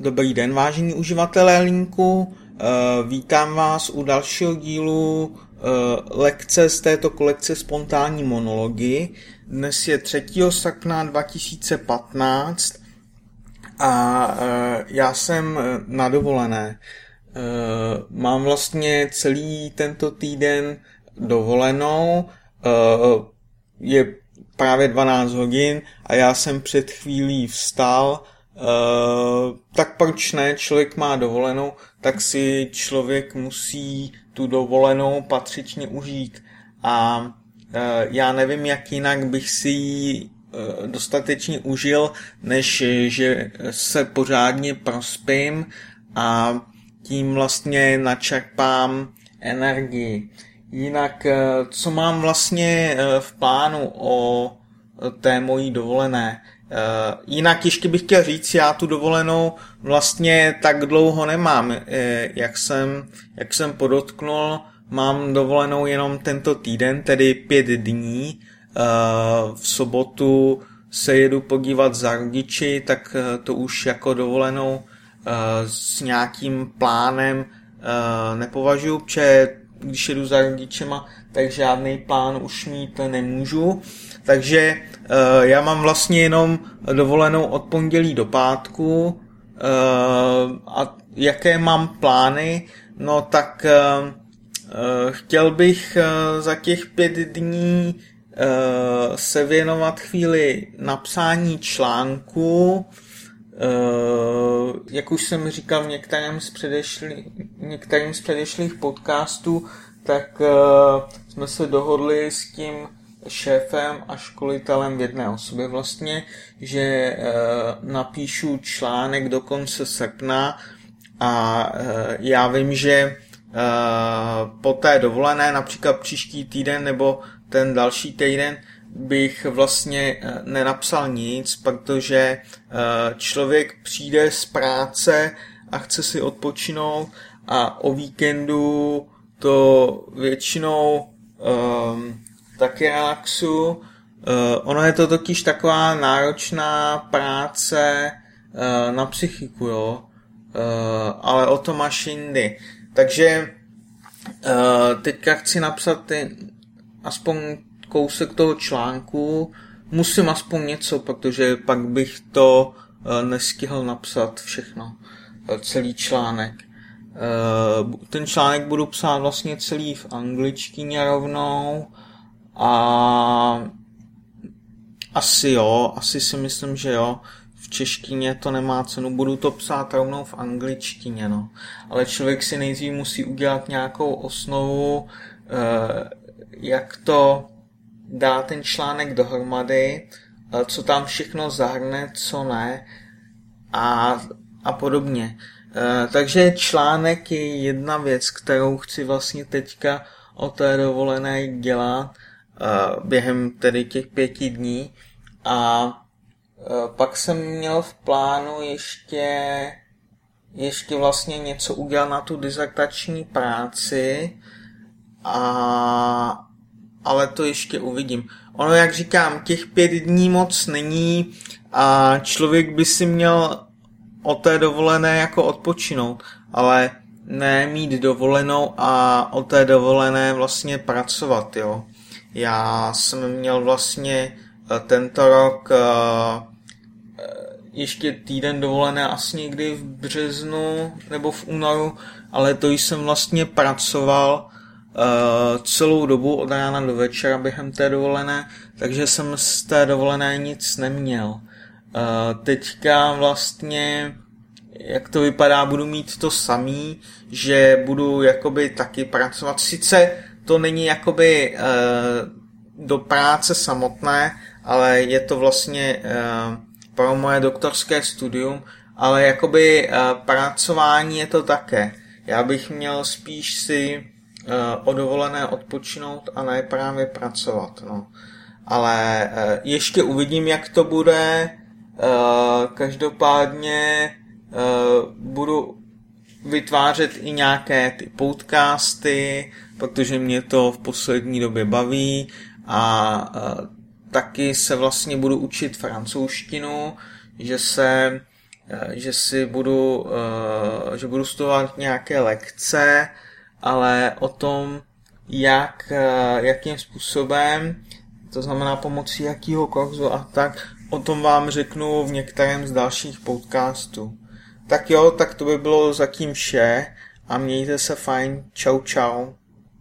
Dobrý den, vážení uživatelé linku. Eh, vítám vás u dalšího dílu eh, lekce z této kolekce spontánní monology. Dnes je 3. srpna 2015 a eh, já jsem na dovolené. Mám vlastně celý tento týden dovolenou. Je právě 12 hodin a já jsem před chvílí vstal Uh, tak proč ne, člověk má dovolenou, tak si člověk musí tu dovolenou patřičně užít. A uh, já nevím, jak jinak bych si ji uh, dostatečně užil, než že se pořádně prospím a tím vlastně načerpám energii. Jinak, co mám vlastně v plánu o té mojí dovolené? Uh, jinak ještě bych chtěl říct, já tu dovolenou vlastně tak dlouho nemám. Uh, jak, jsem, jak jsem podotknul, mám dovolenou jenom tento týden, tedy pět dní. Uh, v sobotu se jedu podívat za rodiči, tak to už jako dovolenou s nějakým plánem nepovažuji, protože když jedu za rodičema, tak žádný plán už mít nemůžu. Takže uh, já mám vlastně jenom dovolenou od pondělí do pátku uh, a jaké mám plány, no tak uh, chtěl bych za těch pět dní se věnovat chvíli napsání článku, Uh, jak už jsem říkal v některém z, předešli, některým z předešlých podcastů, tak uh, jsme se dohodli s tím šéfem a školitelem v jedné osobě vlastně, že uh, napíšu článek do konce srpna a já vím, že po té dovolené, například příští týden nebo ten další týden, bych vlastně nenapsal nic, protože člověk přijde z práce a chce si odpočinout a o víkendu to většinou um, taky relaxu. Uh, ono je to totiž taková náročná práce uh, na psychiku, jo. Uh, ale o to máš jindy. Takže uh, teďka chci napsat ty, aspoň kousek toho článku. Musím aspoň něco, protože pak bych to uh, nestihl napsat všechno. Uh, celý článek. Uh, ten článek budu psát vlastně celý v angličtině rovnou a asi jo, asi si myslím, že jo. V češtině to nemá cenu, budu to psát rovnou v angličtině, no. Ale člověk si nejdřív musí udělat nějakou osnovu, eh, jak to dá ten článek dohromady, eh, co tam všechno zahrne, co ne a, a podobně. Eh, takže článek je jedna věc, kterou chci vlastně teďka o té dovolené dělat během tedy těch pěti dní a pak jsem měl v plánu ještě ještě vlastně něco udělat na tu dizertační práci a ale to ještě uvidím. Ono, jak říkám, těch pět dní moc není a člověk by si měl o té dovolené jako odpočinout, ale ne mít dovolenou a o té dovolené vlastně pracovat, jo. Já jsem měl vlastně eh, tento rok eh, eh, ještě týden dovolené asi někdy v březnu nebo v únoru, ale to jsem vlastně pracoval celou dobu od rána do večera během té dovolené, takže jsem z té dovolené nic neměl. Teďka vlastně jak to vypadá, budu mít to samý, že budu jakoby taky pracovat. Sice to není jakoby uh, do práce samotné, ale je to vlastně pro moje doktorské studium, ale jakoby pracování je to také. Já bych měl spíš si uh, odovolené odpočinout a ne právě pracovat. No. Ale uh, ještě uvidím, jak to bude. Uh, každopádně budu vytvářet i nějaké ty podcasty, protože mě to v poslední době baví a taky se vlastně budu učit francouzštinu, že se že si budu, že budu studovat nějaké lekce, ale o tom, jak, jakým způsobem, to znamená pomocí jakého kurzu a tak, o tom vám řeknu v některém z dalších podcastů. Tak jo, tak to by bylo zatím vše a mějte se fajn. Čau čau.